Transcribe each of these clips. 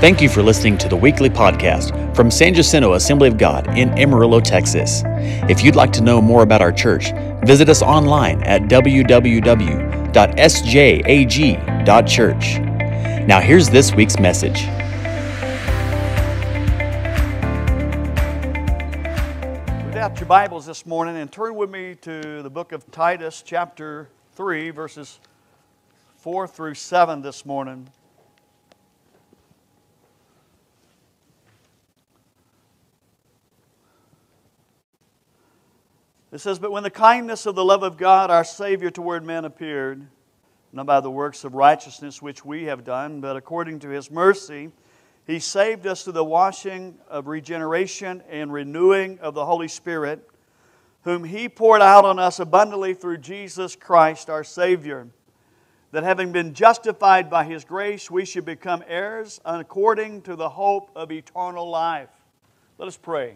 Thank you for listening to the weekly podcast from San Jacinto Assembly of God in Amarillo, Texas. If you'd like to know more about our church, visit us online at www.sjag.church. Now, here's this week's message. out your Bibles this morning and turn with me to the book of Titus, chapter 3, verses 4 through 7 this morning. It says, But when the kindness of the love of God, our Savior, toward men appeared, not by the works of righteousness which we have done, but according to His mercy, He saved us through the washing of regeneration and renewing of the Holy Spirit, whom He poured out on us abundantly through Jesus Christ our Savior, that having been justified by His grace, we should become heirs according to the hope of eternal life. Let us pray.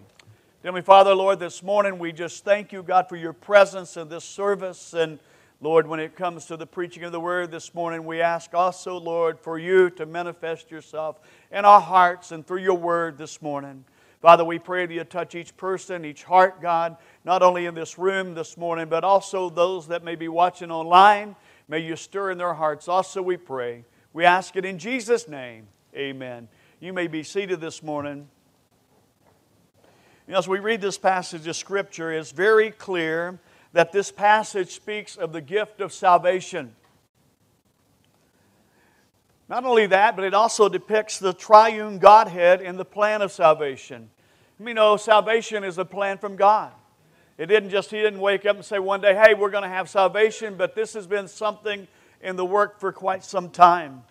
Heavenly Father, Lord, this morning we just thank you, God, for your presence in this service. And Lord, when it comes to the preaching of the word this morning, we ask also, Lord, for you to manifest yourself in our hearts and through your word this morning. Father, we pray that you touch each person, each heart, God, not only in this room this morning, but also those that may be watching online. May you stir in their hearts. Also, we pray. We ask it in Jesus' name. Amen. You may be seated this morning. You know, as we read this passage of Scripture, it's very clear that this passage speaks of the gift of salvation. Not only that, but it also depicts the triune Godhead in the plan of salvation. You know, salvation is a plan from God. It didn't just, He didn't wake up and say one day, hey, we're going to have salvation, but this has been something in the work for quite some time.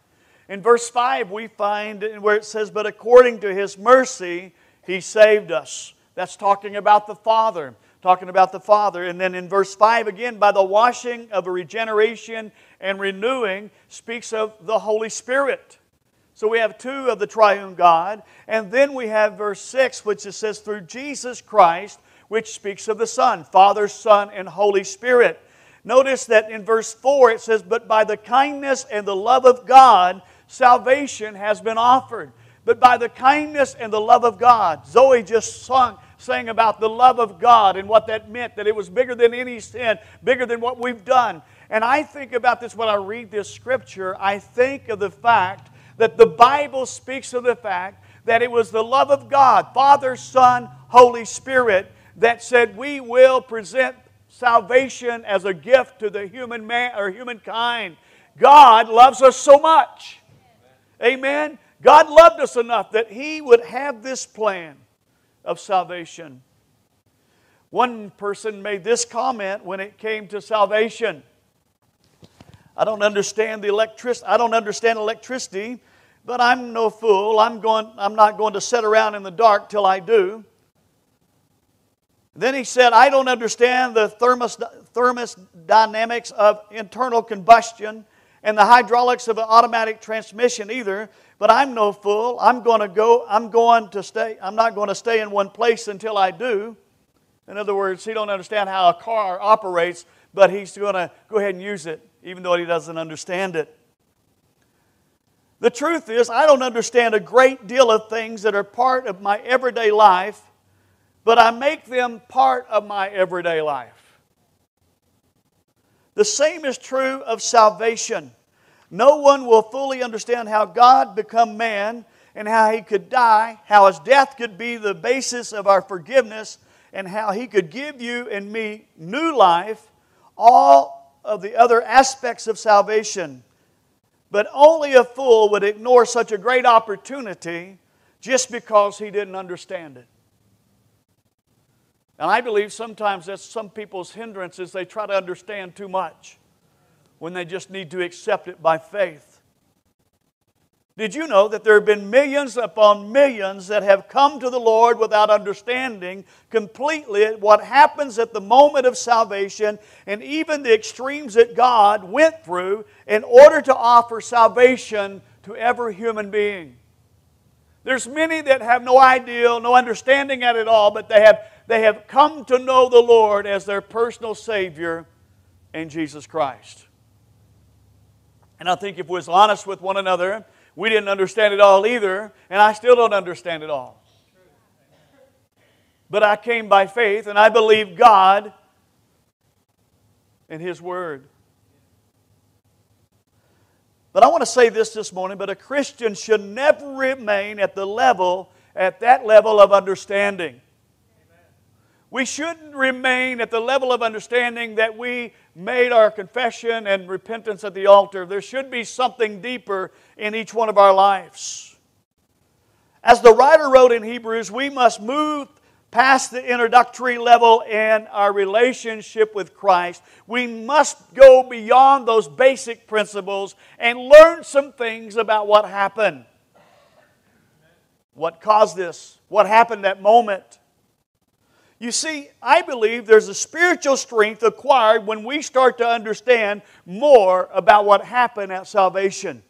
In verse 5, we find where it says, But according to His mercy, He saved us. That's talking about the Father. Talking about the Father. And then in verse 5 again, by the washing of a regeneration and renewing, speaks of the Holy Spirit. So we have two of the triune God. And then we have verse 6, which it says, through Jesus Christ, which speaks of the Son, Father, Son, and Holy Spirit. Notice that in verse 4 it says, But by the kindness and the love of God, salvation has been offered but by the kindness and the love of God. Zoe just sung, sang about the love of God and what that meant, that it was bigger than any sin, bigger than what we've done. And I think about this when I read this scripture. I think of the fact that the Bible speaks of the fact that it was the love of God, Father, Son, Holy Spirit, that said we will present salvation as a gift to the human man or humankind. God loves us so much. Amen. God loved us enough that He would have this plan of salvation. One person made this comment when it came to salvation. I don't understand the electricity. I don't understand electricity, but I'm no fool. I'm going I'm not going to sit around in the dark till I do. Then he said, I don't understand the thermos, thermodynamics of internal combustion and the hydraulics of an automatic transmission either, but I'm no fool. I'm going to go, I'm going to stay, I'm not going to stay in one place until I do. In other words, he don't understand how a car operates, but he's going to go ahead and use it, even though he doesn't understand it. The truth is, I don't understand a great deal of things that are part of my everyday life, but I make them part of my everyday life. The same is true of salvation. No one will fully understand how God become man and how he could die, how his death could be the basis of our forgiveness, and how he could give you and me new life, all of the other aspects of salvation. But only a fool would ignore such a great opportunity just because he didn't understand it. And I believe sometimes that's some people's hindrances. They try to understand too much when they just need to accept it by faith. Did you know that there have been millions upon millions that have come to the Lord without understanding completely what happens at the moment of salvation and even the extremes that God went through in order to offer salvation to every human being? There's many that have no idea, no understanding at it all, but they have, they have come to know the Lord as their personal Savior in Jesus Christ. And I think if we was honest with one another, We didn't understand it all either, and I still don't understand it all. But I came by faith, and I believe God and His Word. But I want to say this this morning, but a Christian should never remain at the level, at that level of understanding. We shouldn't remain at the level of understanding that we made our confession and repentance at the altar. There should be something deeper in each one of our lives. As the writer wrote in Hebrews, we must move past the introductory level in our relationship with Christ. We must go beyond those basic principles and learn some things about what happened. What caused this? What happened that moment? You see, I believe there's a spiritual strength acquired when we start to understand more about what happened at salvation.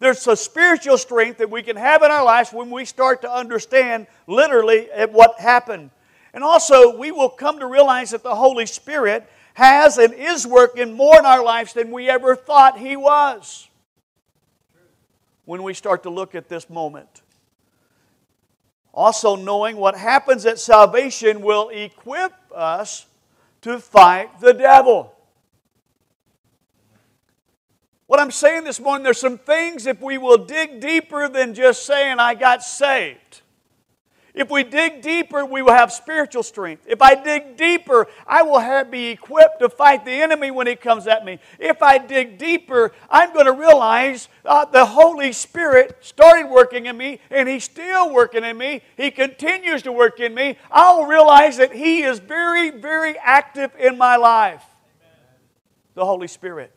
There's a spiritual strength that we can have in our lives when we start to understand literally what happened. And also, we will come to realize that the Holy Spirit has and is working more in our lives than we ever thought He was when we start to look at this moment. Also, knowing what happens at salvation will equip us to fight the devil. What I'm saying this morning, there's some things if we will dig deeper than just saying, I got saved. If we dig deeper, we will have spiritual strength. If I dig deeper, I will have, be equipped to fight the enemy when he comes at me. If I dig deeper, I'm going to realize uh, the Holy Spirit started working in me and he's still working in me. He continues to work in me. I'll realize that he is very, very active in my life. The Holy Spirit.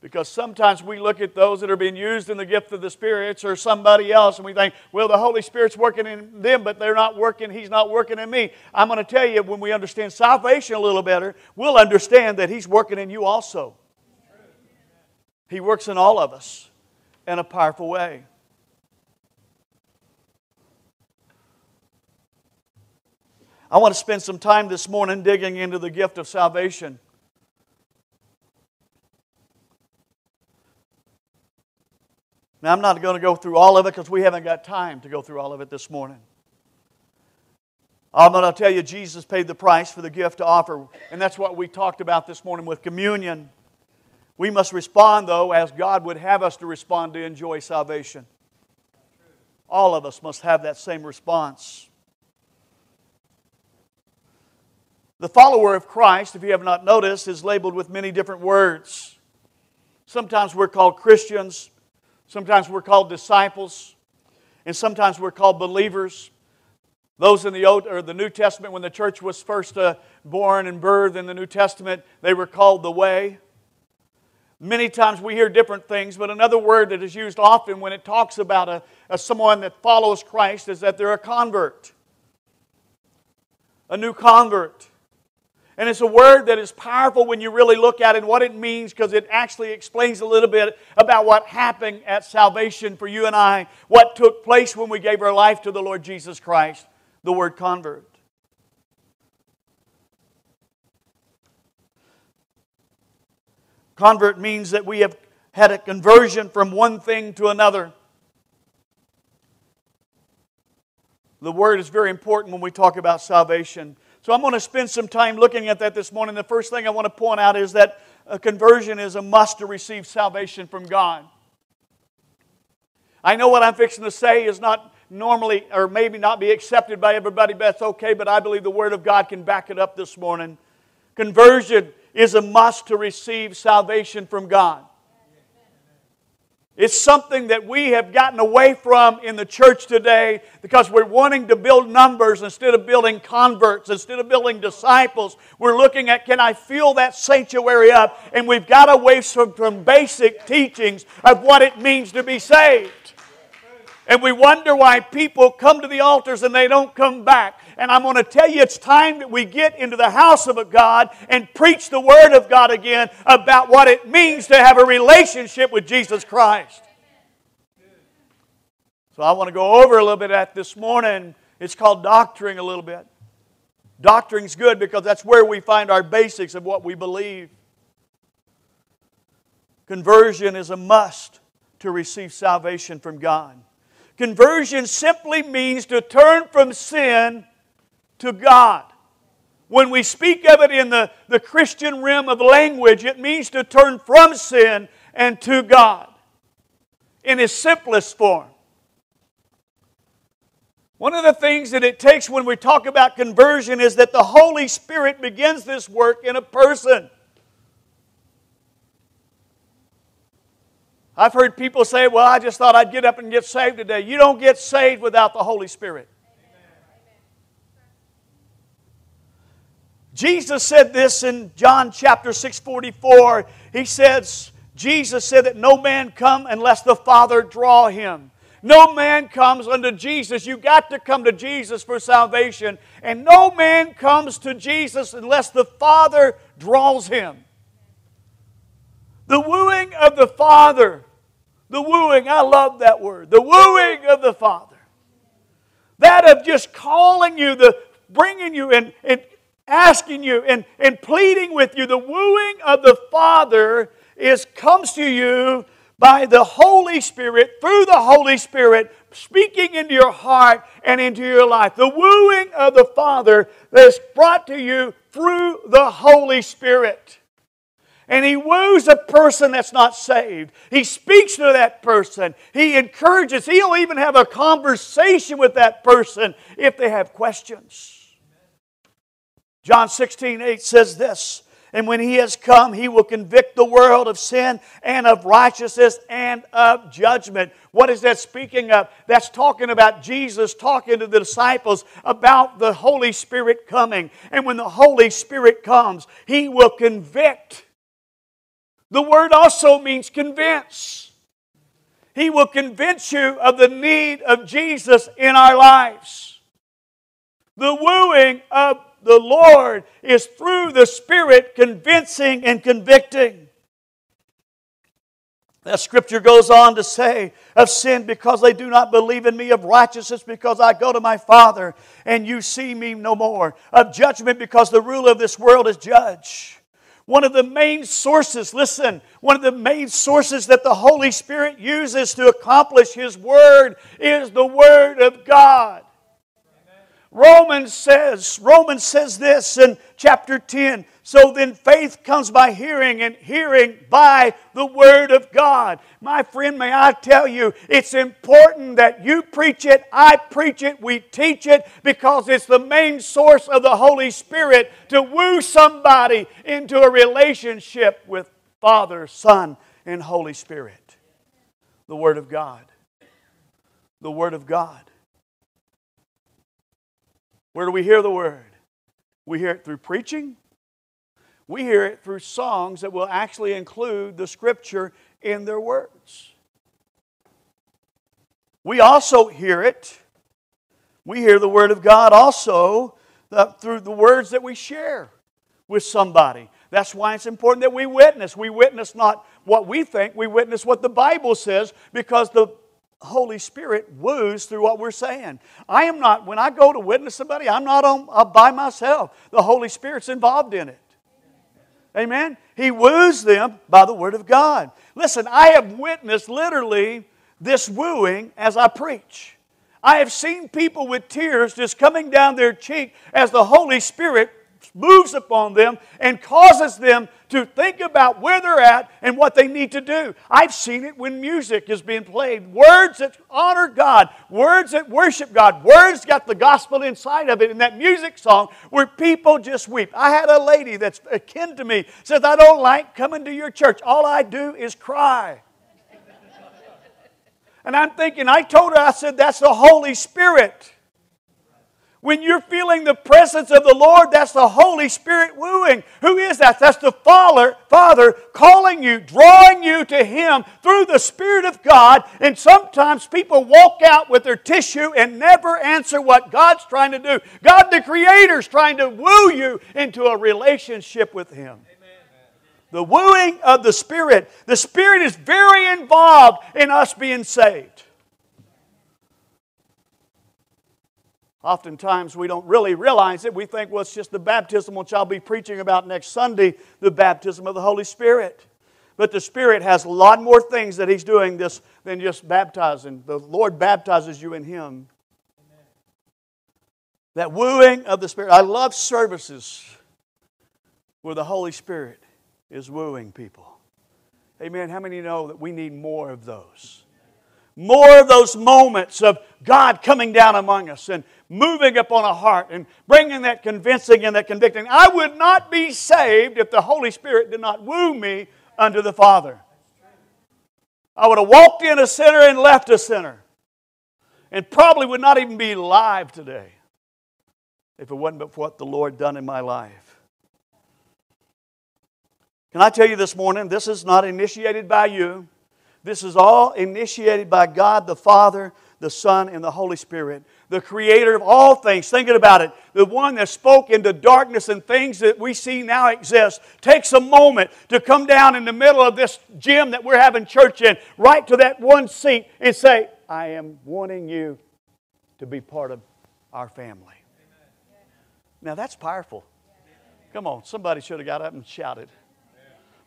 Because sometimes we look at those that are being used in the gift of the spirits or somebody else and we think, well, the Holy Spirit's working in them, but they're not working, He's not working in me. I'm going to tell you, when we understand salvation a little better, we'll understand that He's working in you also. He works in all of us in a powerful way. I want to spend some time this morning digging into the gift of salvation. Now, I'm not going to go through all of it because we haven't got time to go through all of it this morning. I'm going to tell you, Jesus paid the price for the gift to offer, and that's what we talked about this morning with communion. We must respond, though, as God would have us to respond to enjoy salvation. All of us must have that same response. The follower of Christ, if you have not noticed, is labeled with many different words. Sometimes we're called Christians, Sometimes we're called disciples, and sometimes we're called believers. Those in the Old or the New Testament, when the church was first uh, born and birthed in the New Testament, they were called the Way. Many times we hear different things, but another word that is used often when it talks about a, a someone that follows Christ is that they're a convert, a new convert. And it's a word that is powerful when you really look at it and what it means because it actually explains a little bit about what happened at salvation for you and I, what took place when we gave our life to the Lord Jesus Christ, the word convert. Convert means that we have had a conversion from one thing to another. The word is very important when we talk about salvation. So I'm going to spend some time looking at that this morning. The first thing I want to point out is that a conversion is a must to receive salvation from God. I know what I'm fixing to say is not normally or maybe not be accepted by everybody, but that's okay, but I believe the Word of God can back it up this morning. Conversion is a must to receive salvation from God. It's something that we have gotten away from in the church today because we're wanting to build numbers instead of building converts, instead of building disciples. We're looking at can I fill that sanctuary up? And we've got away from, from basic teachings of what it means to be saved. And we wonder why people come to the altars and they don't come back. And I'm going to tell you, it's time that we get into the house of God and preach the Word of God again about what it means to have a relationship with Jesus Christ. So I want to go over a little bit at this morning. It's called doctrine a little bit. Doctrine's good because that's where we find our basics of what we believe. Conversion is a must to receive salvation from God. Conversion simply means to turn from sin to God. When we speak of it in the, the Christian realm of language, it means to turn from sin and to God in its simplest form. One of the things that it takes when we talk about conversion is that the Holy Spirit begins this work in a person. I've heard people say, Well, I just thought I'd get up and get saved today. You don't get saved without the Holy Spirit. Jesus said this in John chapter 6:44. He says, Jesus said that no man come unless the Father draw him. No man comes unto Jesus. You got to come to Jesus for salvation. And no man comes to Jesus unless the Father draws him. The wooing of the Father the wooing, I love that word. The wooing of the Father. That of just calling you, the bringing you and, and asking you and, and pleading with you. The wooing of the Father is comes to you by the Holy Spirit, through the Holy Spirit, speaking into your heart and into your life. The wooing of the Father is brought to you through the Holy Spirit and he woos a person that's not saved. He speaks to that person. He encourages. He'll even have a conversation with that person if they have questions. John 16, 8 says this. And when he has come, he will convict the world of sin and of righteousness and of judgment. What is that speaking of? That's talking about Jesus talking to the disciples about the Holy Spirit coming. And when the Holy Spirit comes, he will convict the word also means convince. He will convince you of the need of Jesus in our lives. The wooing of the Lord is through the Spirit convincing and convicting. That scripture goes on to say, of sin because they do not believe in me, of righteousness because I go to my Father and you see me no more, of judgment because the ruler of this world is judge. One of the main sources, listen, one of the main sources that the Holy Spirit uses to accomplish His Word is the Word of God. Romans says, Romans says this in chapter 10. So then faith comes by hearing, and hearing by the Word of God. My friend, may I tell you, it's important that you preach it, I preach it, we teach it, because it's the main source of the Holy Spirit to woo somebody into a relationship with Father, Son, and Holy Spirit. The Word of God. The Word of God. Where do we hear the word? We hear it through preaching. We hear it through songs that will actually include the scripture in their words. We also hear it. We hear the word of God also uh, through the words that we share with somebody. That's why it's important that we witness. We witness not what we think, we witness what the Bible says because the Holy Spirit woos through what we're saying. I am not, when I go to witness somebody, I'm not on, uh, by myself. The Holy Spirit's involved in it. Amen? He woos them by the Word of God. Listen, I have witnessed literally this wooing as I preach. I have seen people with tears just coming down their cheek as the Holy Spirit moves upon them and causes them to think about where they're at and what they need to do. I've seen it when music is being played. Words that honor God, words that worship God, words got the gospel inside of it in that music song where people just weep. I had a lady that's akin to me says, I don't like coming to your church. All I do is cry. and I'm thinking, I told her, I said, that's the Holy Spirit. When you're feeling the presence of the Lord, that's the Holy Spirit wooing. Who is that? That's the Father, Father calling you, drawing you to Him through the Spirit of God. And sometimes people walk out with their tissue and never answer what God's trying to do. God, the Creator, is trying to woo you into a relationship with Him. The wooing of the Spirit. The Spirit is very involved in us being saved. Oftentimes we don't really realize it. We think, well, it's just the baptism which I'll be preaching about next Sunday, the baptism of the Holy Spirit. But the Spirit has a lot more things that He's doing this than just baptizing. The Lord baptizes you in Him. That wooing of the Spirit. I love services where the Holy Spirit is wooing people. Amen. How many know that we need more of those? More of those moments of God coming down among us and moving upon a heart and bringing that convincing and that convicting. I would not be saved if the Holy Spirit did not woo me unto the Father. I would have walked in a sinner and left a sinner and probably would not even be alive today if it wasn't but for what the Lord done in my life. Can I tell you this morning, this is not initiated by you. This is all initiated by God the Father, the Son, and the Holy Spirit, the creator of all things. Thinking about it, the one that spoke into darkness and things that we see now exist, takes a moment to come down in the middle of this gym that we're having church in, right to that one seat, and say, I am wanting you to be part of our family. Now that's powerful. Come on, somebody should have got up and shouted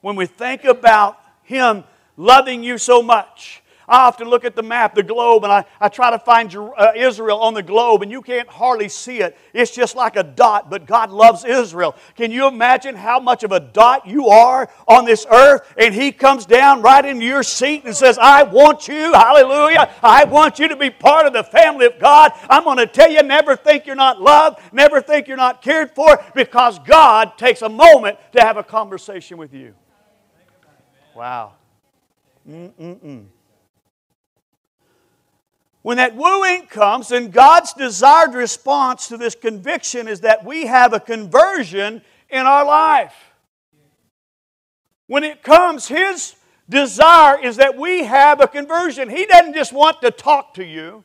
when we think about Him loving you so much. I often look at the map, the globe, and I, I try to find uh, Israel on the globe, and you can't hardly see it. It's just like a dot, but God loves Israel. Can you imagine how much of a dot you are on this earth? And He comes down right into your seat and says, I want you, hallelujah. I want you to be part of the family of God. I'm going to tell you, never think you're not loved, never think you're not cared for, because God takes a moment to have a conversation with you. Wow. Mm-mm-mm. When that wooing comes, and God's desired response to this conviction is that we have a conversion in our life. When it comes, His desire is that we have a conversion. He doesn't just want to talk to you,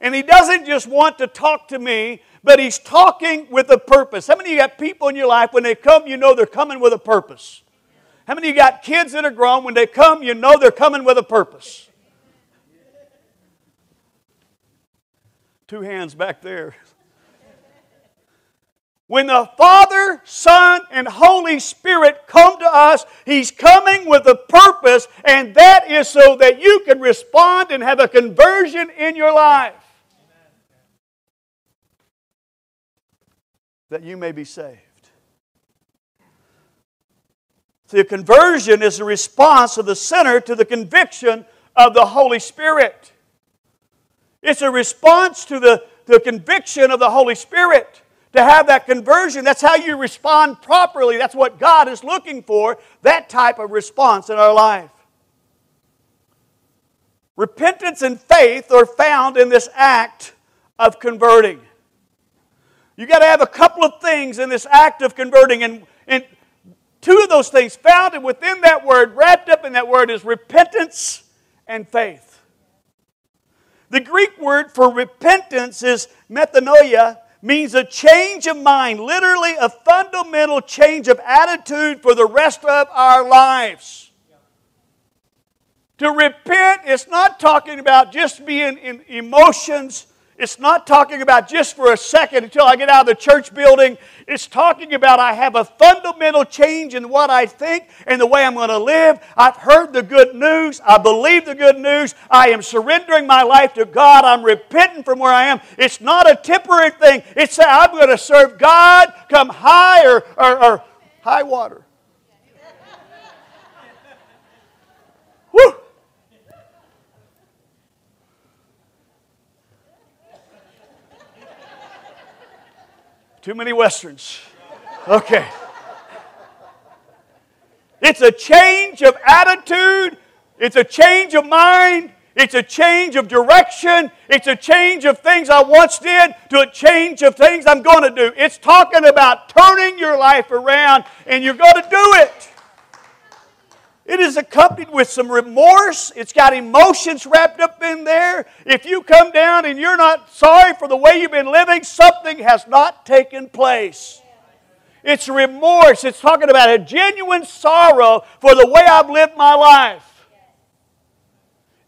and He doesn't just want to talk to me, but He's talking with a purpose. How many of you got people in your life, when they come, you know they're coming with a purpose? How many of you got kids that are grown? When they come, you know they're coming with a purpose. Two hands back there. When the Father, Son, and Holy Spirit come to us, He's coming with a purpose, and that is so that you can respond and have a conversion in your life. That you may be saved. The conversion is a response of the sinner to the conviction of the Holy Spirit. It's a response to the, the conviction of the Holy Spirit. To have that conversion, that's how you respond properly. That's what God is looking for, that type of response in our life. Repentance and faith are found in this act of converting. You got to have a couple of things in this act of converting. And, and Two of those things found within that word, wrapped up in that word, is repentance and faith. The Greek word for repentance is metanoia, means a change of mind, literally a fundamental change of attitude for the rest of our lives. To repent is not talking about just being in emotions it's not talking about just for a second until I get out of the church building. It's talking about I have a fundamental change in what I think and the way I'm going to live. I've heard the good news. I believe the good news. I am surrendering my life to God. I'm repenting from where I am. It's not a temporary thing. It's I'm going to serve God come high or, or, or high water. Too many Westerns. Okay. It's a change of attitude, it's a change of mind, it's a change of direction, it's a change of things I once did to a change of things I'm going to do. It's talking about turning your life around, and you're going to do it. It is accompanied with some remorse. It's got emotions wrapped up in there. If you come down and you're not sorry for the way you've been living, something has not taken place. It's remorse. It's talking about a genuine sorrow for the way I've lived my life.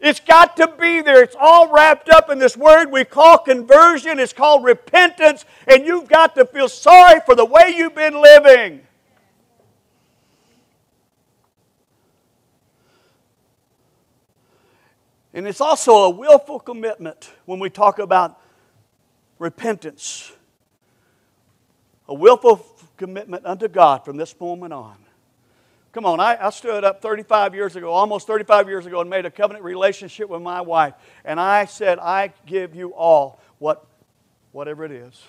It's got to be there. It's all wrapped up in this word we call conversion. It's called repentance. And you've got to feel sorry for the way you've been living. And it's also a willful commitment when we talk about repentance. A willful commitment unto God from this moment on. Come on, I, I, stood up 35 years ago, almost 35 years ago, and made a covenant relationship with my wife. And I said, I give you all what, whatever it is.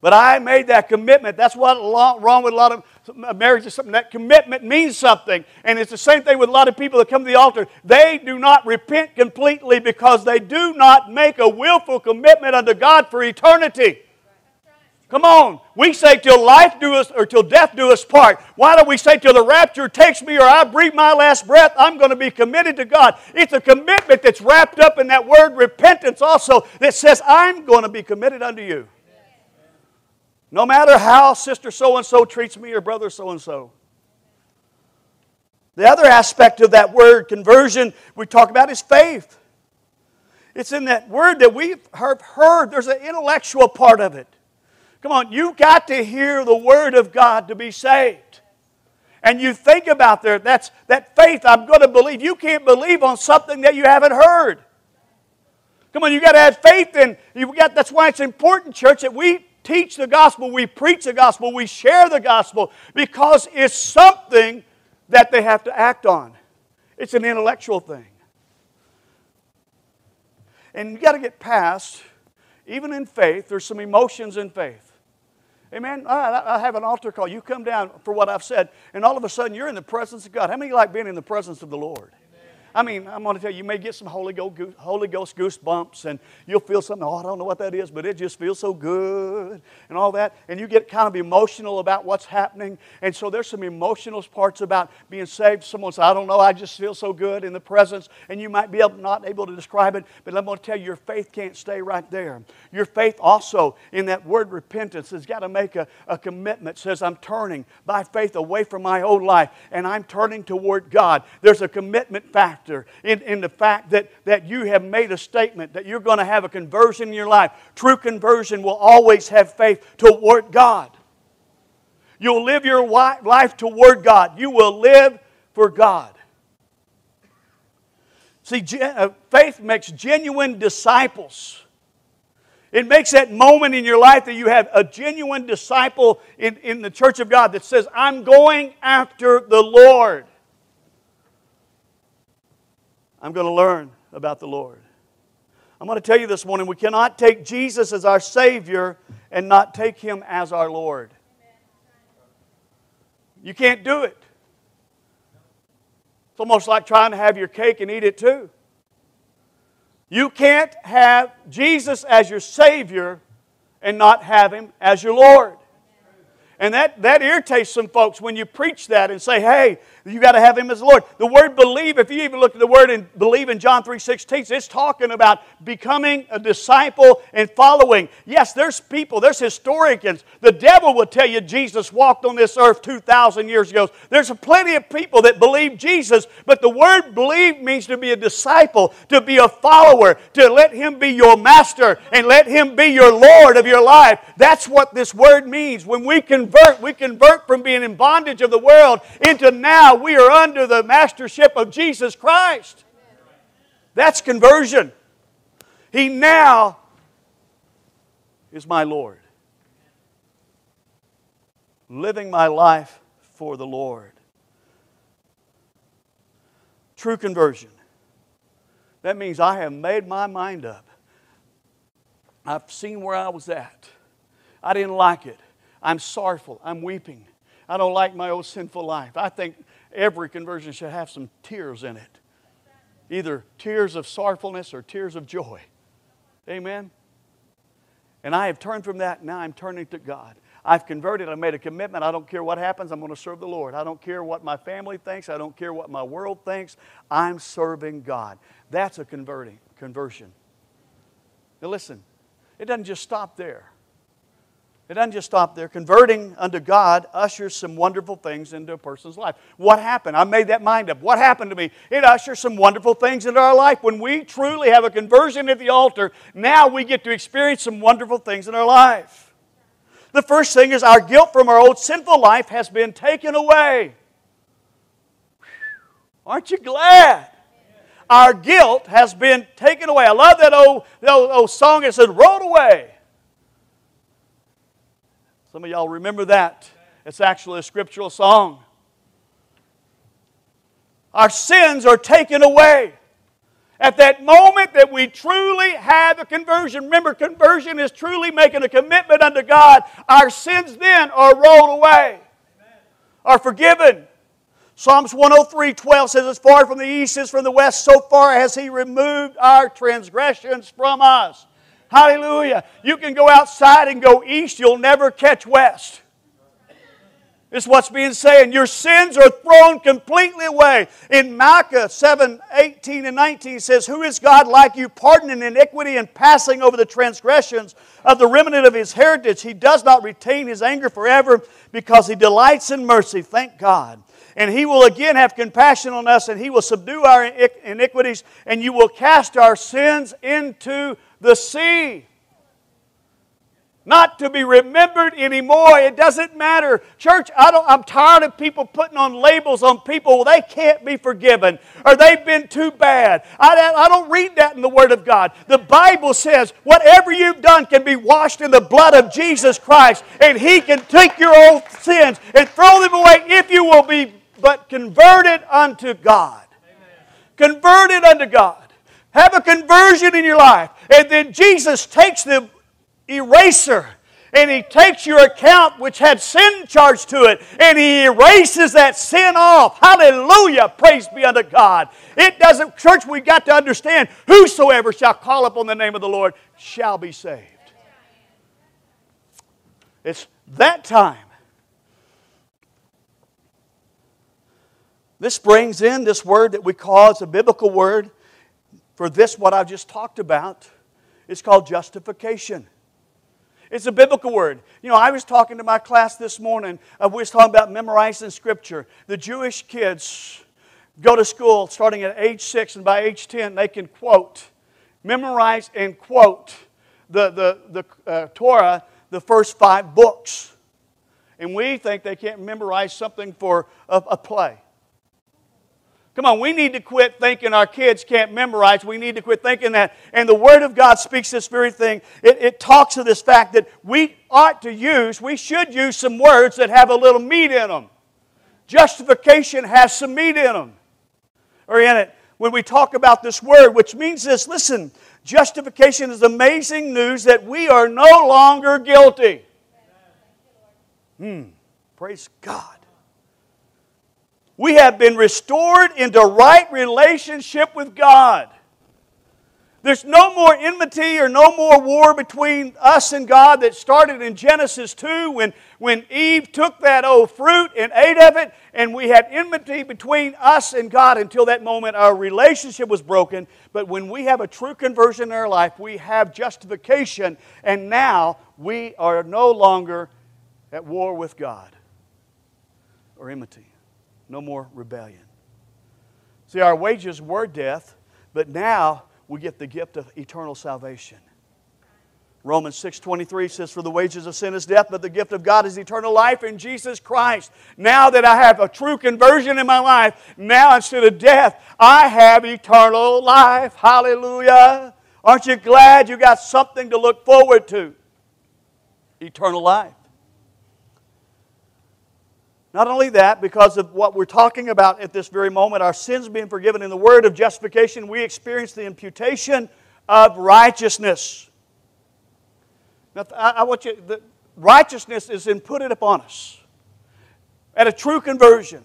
But I made that commitment. That's what wrong with a lot of marriages. Something that commitment means something, and it's the same thing with a lot of people that come to the altar. They do not repent completely because they do not make a willful commitment unto God for eternity. Come on. We say till life do us or till death do us part. Why don't we say till the rapture takes me or I breathe my last breath, I'm going to be committed to God. It's a commitment that's wrapped up in that word repentance also that says I'm going to be committed unto you. No matter how sister so and so treats me or brother so and so. The other aspect of that word conversion we talk about is faith. It's in that word that we've heard, there's an intellectual part of it. Come on, you've got to hear the Word of God to be saved. And you think about there, that's that faith I'm going to believe. You can't believe on something that you haven't heard. Come on, you got to have faith in. You got. That's why it's important, church, that we teach the gospel, we preach the gospel, we share the gospel, because it's something that they have to act on. It's an intellectual thing. And you got to get past, even in faith, there's some emotions in faith. Amen. I have an altar call. You come down for what I've said, and all of a sudden you're in the presence of God. How many like being in the presence of the Lord? I mean, I'm going to tell you, you may get some Holy Ghost, Holy Ghost goosebumps, and you'll feel something, oh, I don't know what that is, but it just feels so good, and all that. And you get kind of emotional about what's happening. And so there's some emotional parts about being saved. Someone says, I don't know, I just feel so good in the presence. And you might be able, not able to describe it, but I'm going to tell you, your faith can't stay right there. Your faith also, in that word repentance, has got to make a, a commitment. It says, I'm turning by faith away from my old life, and I'm turning toward God. There's a commitment factor in, in the fact that, that you have made a statement that you're going to have a conversion in your life. True conversion will always have faith toward God. You'll live your life toward God. You will live for God. See, uh, faith makes genuine disciples. It makes that moment in your life that you have a genuine disciple in, in the church of God that says, I'm going after the Lord. I'm going to learn about the Lord. I'm going to tell you this morning we cannot take Jesus as our Savior and not take Him as our Lord. You can't do it. It's almost like trying to have your cake and eat it too. You can't have Jesus as your Savior and not have Him as your Lord. And that, that irritates some folks when you preach that and say, hey, you got to have him as Lord. The word believe, if you even look at the word and believe in John 3.16, it's talking about becoming a disciple and following. Yes, there's people, there's historians. The devil will tell you Jesus walked on this earth 2,000 years ago. There's plenty of people that believe Jesus, but the word believe means to be a disciple, to be a follower, to let him be your master and let him be your Lord of your life. That's what this word means. When we convert, we convert from being in bondage of the world into now we are under the mastership of Jesus Christ. That's conversion. He now is my Lord. Living my life for the Lord. True conversion. That means I have made my mind up. I've seen where I was at. I didn't like it. I'm sorrowful. I'm weeping. I don't like my old sinful life. I think every conversion should have some tears in it either tears of sorrowfulness or tears of joy. Amen? And I have turned from that, now I'm turning to God. I've converted, I made a commitment. I don't care what happens, I'm going to serve the Lord. I don't care what my family thinks, I don't care what my world thinks. I'm serving God. That's a converting conversion. Now listen, it doesn't just stop there. It doesn't just stop there. Converting unto God ushers some wonderful things into a person's life. What happened? I made that mind up. What happened to me? It ushers some wonderful things into our life. When we truly have a conversion at the altar, now we get to experience some wonderful things in our life. The first thing is our guilt from our old sinful life has been taken away. Aren't you glad? Our guilt has been taken away. I love that old, old, old song that said, rolled away. Some of y'all remember that. It's actually a scriptural song. Our sins are taken away. At that moment that we truly have a conversion, remember, conversion is truly making a commitment unto God. Our sins then are rolled away, are forgiven. Psalms 103 12 says, As far from the east as from the west, so far has He removed our transgressions from us. Hallelujah. You can go outside and go east, you'll never catch west. It's what's being said. Your sins are thrown completely away. In Micah 7 18 and 19 says, Who is God like you, pardoning iniquity and passing over the transgressions of the remnant of his heritage? He does not retain his anger forever because he delights in mercy. Thank God. And he will again have compassion on us, and he will subdue our iniquities, and you will cast our sins into the sea not to be remembered anymore. It doesn't matter. Church, I don't, I'm tired of people putting on labels on people. Well, they can't be forgiven or they've been too bad. I, I don't read that in the Word of God. The Bible says whatever you've done can be washed in the blood of Jesus Christ, and He can take your old sins and throw them away if you will be but converted unto God. Amen. Converted unto God. Have a conversion in your life. And then Jesus takes the eraser. And he takes your account which had sin charged to it and he erases that sin off. Hallelujah. Praise be unto God. It doesn't, church, we got to understand whosoever shall call upon the name of the Lord shall be saved. It's that time. This brings in this word that we call, it's a biblical word for this, what I've just talked about. is called justification. It's a biblical word. You know, I was talking to my class this morning. Uh, we was talking about memorizing Scripture. The Jewish kids go to school starting at age six, and by age 10, they can quote, memorize, and quote the, the, the uh, Torah, the first five books. And we think they can't memorize something for a, a play. Come on, we need to quit thinking our kids can't memorize. We need to quit thinking that. And the Word of God speaks this very thing. It, it, talks of this fact that we ought to use, we should use some words that have a little meat in them. Justification has some meat in them, or in it. When we talk about this word, which means this listen, justification is amazing news that we are no longer guilty. Hmm, praise God. We have been restored into right relationship with God. There's no more enmity or no more war between us and God that started in Genesis 2 when, when Eve took that old fruit and ate of it, and we had enmity between us and God until that moment our relationship was broken. But when we have a true conversion in our life, we have justification, and now we are no longer at war with God or enmity no more rebellion. See, our wages were death, but now we get the gift of eternal salvation. Romans 6:23 says for the wages of sin is death but the gift of God is eternal life in Jesus Christ. Now that I have a true conversion in my life, now instead of death, I have eternal life. Hallelujah. Aren't you glad you got something to look forward to? Eternal life. Not only that, because of what we're talking about at this very moment, our sins being forgiven in the word of justification, we experience the imputation of righteousness. Now, I, want you, the righteousness is imputed upon us at a true conversion.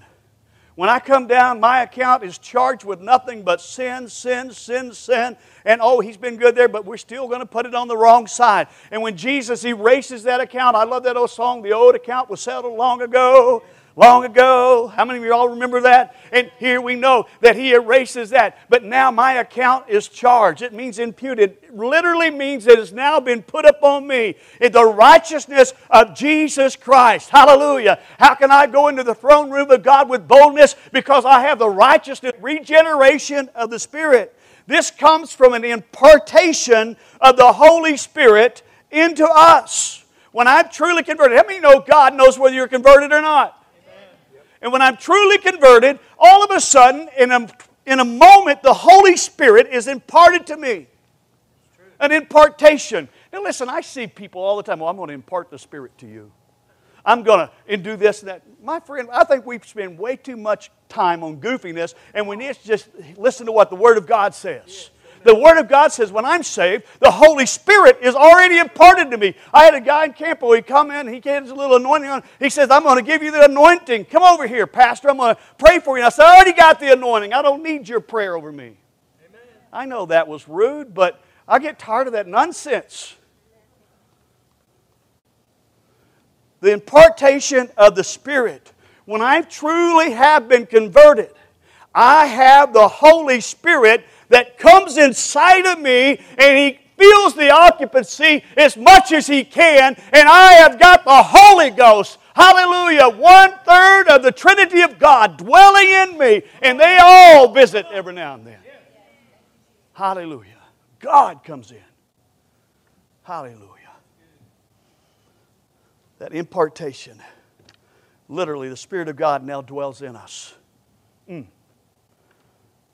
When I come down, my account is charged with nothing but sin, sin, sin, sin. And oh, he's been good there, but we're still going to put it on the wrong side. And when Jesus erases that account, I love that old song, The Old Account Was Settled Long Ago long ago. How many of you all remember that? And here we know that he erases that. But now my account is charged. It means imputed. It literally means it has now been put upon me in the righteousness of Jesus Christ. Hallelujah. How can I go into the throne room of God with boldness? Because I have the righteousness, regeneration of the Spirit. This comes from an impartation of the Holy Spirit into us. When I'm truly converted, how many know God knows whether you're converted or not? And when I'm truly converted, all of a sudden, in a, in a moment, the Holy Spirit is imparted to me. An impartation. Now, listen, I see people all the time, well, I'm going to impart the Spirit to you. I'm going to do this and that. My friend, I think we spend way too much time on goofiness, and we need to just listen to what the Word of God says. The Word of God says, when I'm saved, the Holy Spirit is already imparted to me. I had a guy in Campo, he come in, he gets a little anointing on. He says, I'm going to give you the anointing. Come over here, Pastor. I'm going to pray for you. And I said, I already got the anointing. I don't need your prayer over me. Amen. I know that was rude, but I get tired of that nonsense. The impartation of the Spirit. When I truly have been converted, I have the Holy Spirit that comes inside of me and He feels the occupancy as much as He can, and I have got the Holy Ghost. Hallelujah. One third of the Trinity of God dwelling in me, and they all visit every now and then. Hallelujah. God comes in. Hallelujah. That impartation. Literally, the Spirit of God now dwells in us. Mm.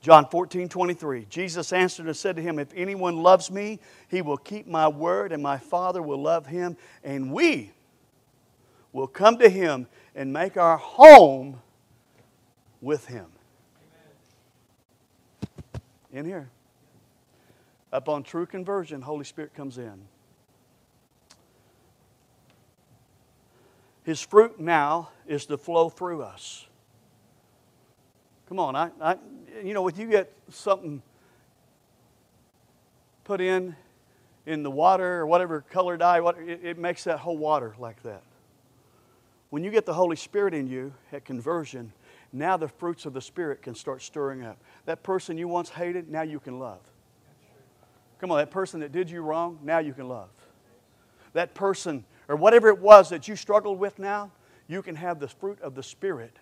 John 14, 23. Jesus answered and said to him, If anyone loves me, he will keep my word, and my Father will love him, and we will come to him and make our home with him. In here. Upon true conversion, Holy Spirit comes in. His fruit now is to flow through us. Come on, I, I, you know, if you get something put in in the water or whatever color dye, it, it makes that whole water like that. When you get the Holy Spirit in you at conversion, now the fruits of the Spirit can start stirring up. That person you once hated, now you can love. Come on, that person that did you wrong, now you can love. That person, or whatever it was that you struggled with now, you can have the fruit of the Spirit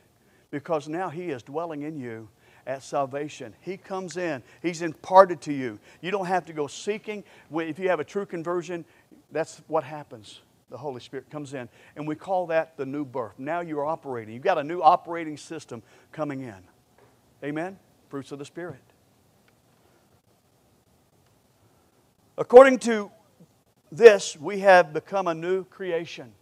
because now He is dwelling in you at salvation. He comes in, He's imparted to you. You don't have to go seeking. If you have a true conversion, that's what happens. The Holy Spirit comes in, and we call that the new birth. Now you're operating. You've got a new operating system coming in. Amen? Fruits of the Spirit. According to this, we have become a new creation.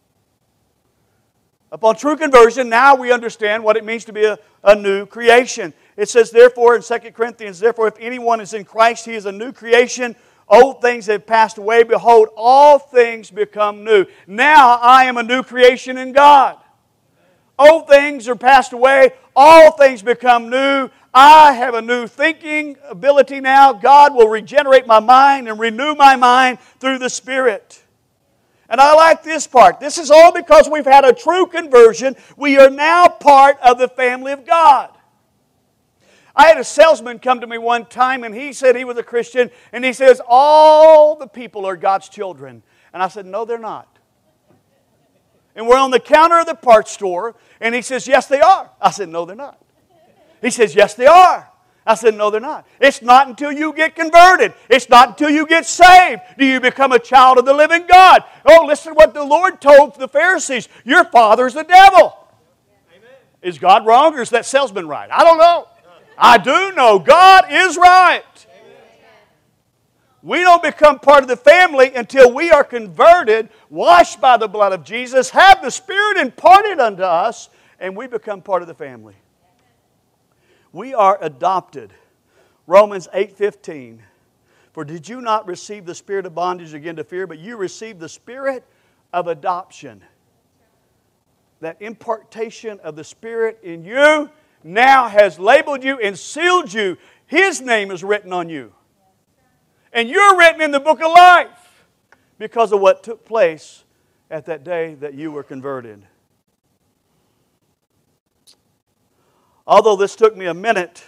Upon true conversion, now we understand what it means to be a, a new creation. It says, therefore, in 2 Corinthians, therefore, if anyone is in Christ, he is a new creation. Old things have passed away. Behold, all things become new. Now I am a new creation in God. Old things are passed away. All things become new. I have a new thinking ability now. God will regenerate my mind and renew my mind through the Spirit. And I like this part. This is all because we've had a true conversion. We are now part of the family of God. I had a salesman come to me one time and he said he was a Christian and he says, All the people are God's children. And I said, No, they're not. And we're on the counter of the parts store and he says, Yes, they are. I said, No, they're not. He says, Yes, they are. I said, No, they're not. It's not until you get converted. It's not until you get saved do you become a child of the living God. Oh, listen to what the Lord told the Pharisees Your father's the devil. Amen. Is God wrong or is that salesman right? I don't know. I do know God is right. We don't become part of the family until we are converted, washed by the blood of Jesus, have the Spirit imparted unto us, and we become part of the family. We are adopted. Romans 8:15. For did you not receive the spirit of bondage again to fear, but you received the spirit of adoption. That impartation of the Spirit in you now has labeled you and sealed you. His name is written on you. And you're written in the book of life because of what took place at that day that you were converted. Although this took me a minute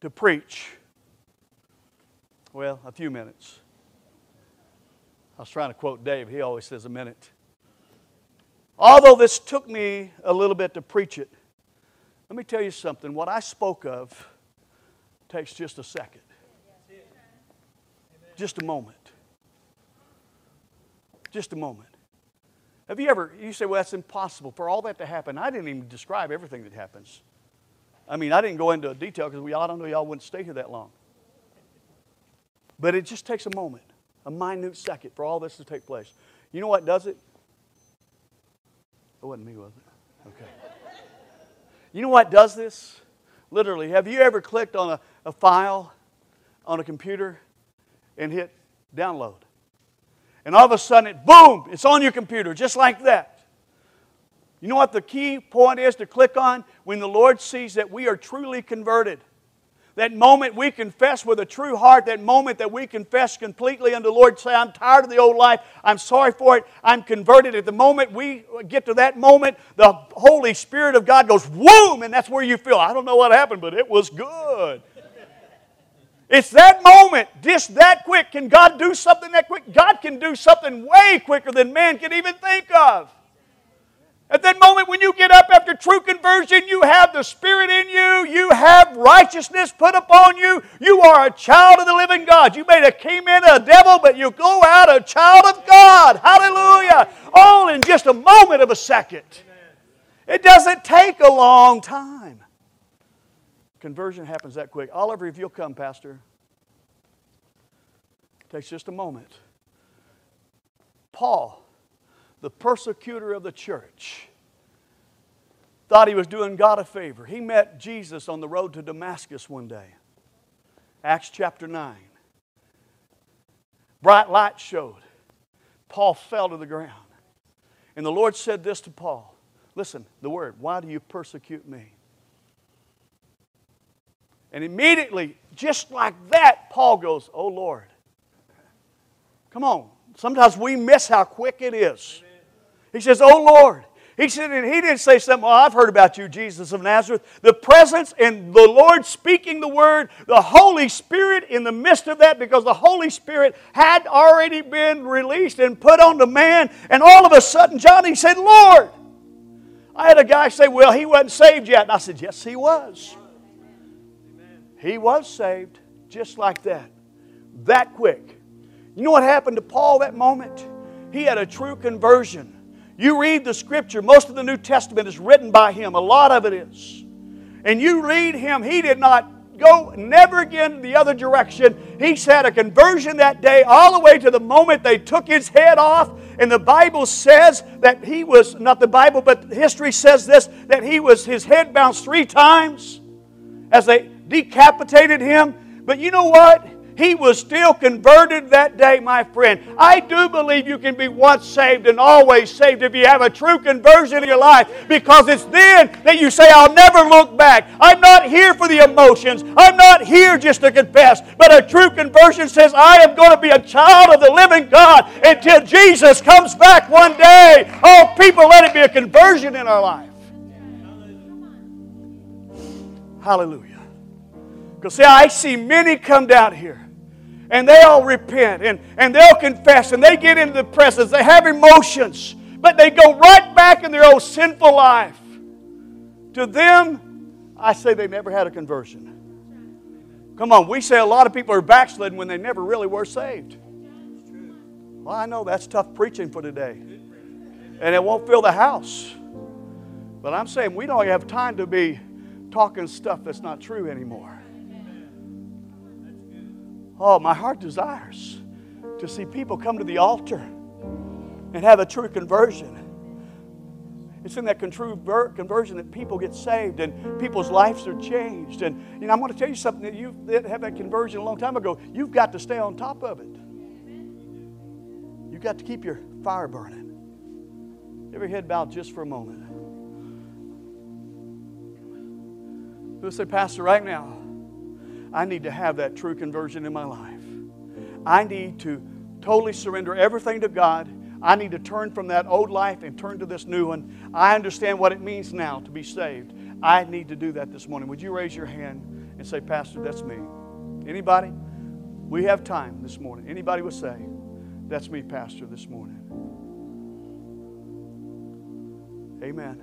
to preach, well, a few minutes. I was trying to quote Dave, he always says a minute. Although this took me a little bit to preach it, let me tell you something. What I spoke of takes just a second, just a moment. Just a moment. Have you ever, you say, well, that's impossible for all that to happen. I didn't even describe everything that happens. I mean, I didn't go into detail because we all don't know y'all wouldn't stay here that long. But it just takes a moment, a minute second for all this to take place. You know what does it? It wasn't me, was it? Okay. You know what does this? Literally, have you ever clicked on a, a file on a computer and hit download? And all of a sudden, it boom, it's on your computer, just like that. You know what the key point is to click on? When the Lord sees that we are truly converted. That moment we confess with a true heart, that moment that we confess completely unto the Lord, say, I'm tired of the old life, I'm sorry for it, I'm converted. At the moment we get to that moment, the Holy Spirit of God goes, whoom, and that's where you feel, I don't know what happened, but it was good. It's that moment, just that quick. Can God do something that quick? God can do something way quicker than man can even think of. At that moment when you get up after true conversion, you have the Spirit in you, you have righteousness put upon you, you are a child of the living God. You may have came in a devil, but you go out a child of God. Hallelujah. All in just a moment of a second. It doesn't take a long time. Conversion happens that quick. Oliver, if you'll come, Pastor. It takes just a moment. Paul the persecutor of the church, thought he was doing God a favor. He met Jesus on the road to Damascus one day. Acts chapter 9. Bright light showed. Paul fell to the ground. And the Lord said this to Paul Listen, the word, why do you persecute me? And immediately, just like that, Paul goes, Oh Lord. Come on. Sometimes we miss how quick it is. He says, Oh Lord. He said, and he didn't say something, well, I've heard about you, Jesus of Nazareth. The presence and the Lord speaking the word, the Holy Spirit in the midst of that, because the Holy Spirit had already been released and put on the man. And all of a sudden, Johnny said, Lord. I had a guy say, Well, he wasn't saved yet. And I said, Yes, he was. He was saved just like that, that quick. You know what happened to Paul that moment? He had a true conversion. You read the scripture, most of the New Testament is written by him, a lot of it is. And you read him, he did not go never again the other direction. He had a conversion that day, all the way to the moment they took his head off. And the Bible says that he was, not the Bible, but history says this, that he was, his head bounced three times as they decapitated him. But you know what? He was still converted that day, my friend. I do believe you can be once saved and always saved if you have a true conversion in your life because it's then that you say, I'll never look back. I'm not here for the emotions. I'm not here just to confess. But a true conversion says, I am going to be a child of the living God until Jesus comes back one day. Oh, people, let it be a conversion in our life. Hallelujah. Because, see, I see many come down here and they all repent and, and they'll confess and they get into the presence. They have emotions, but they go right back in their old sinful life. To them, I say they never had a conversion. Come on, we say a lot of people are backslidden when they never really were saved. Well, I know that's tough preaching for today. And it won't fill the house. But I'm saying we don't have time to be talking stuff that's not true anymore. Oh, my heart desires to see people come to the altar and have a true conversion. It's in that true conversion that people get saved and people's lives are changed. And I'm going to tell you something that you that have that conversion a long time ago. You've got to stay on top of it. You've got to keep your fire burning. Every head bowed just for a moment. Let's say, Pastor, right now, I need to have that true conversion in my life. I need to totally surrender everything to God. I need to turn from that old life and turn to this new one. I understand what it means now to be saved. I need to do that this morning. Would you raise your hand and say, Pastor, that's me? Anybody? We have time this morning. Anybody would say, That's me, Pastor, this morning. Amen.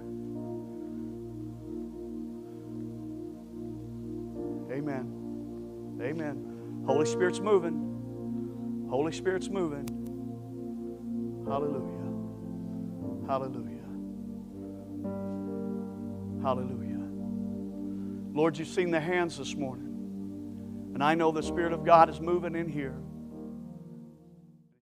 Amen. Amen. Holy Spirit's moving. Holy Spirit's moving. Hallelujah. Hallelujah. Hallelujah. Lord, you've seen the hands this morning. And I know the Spirit of God is moving in here.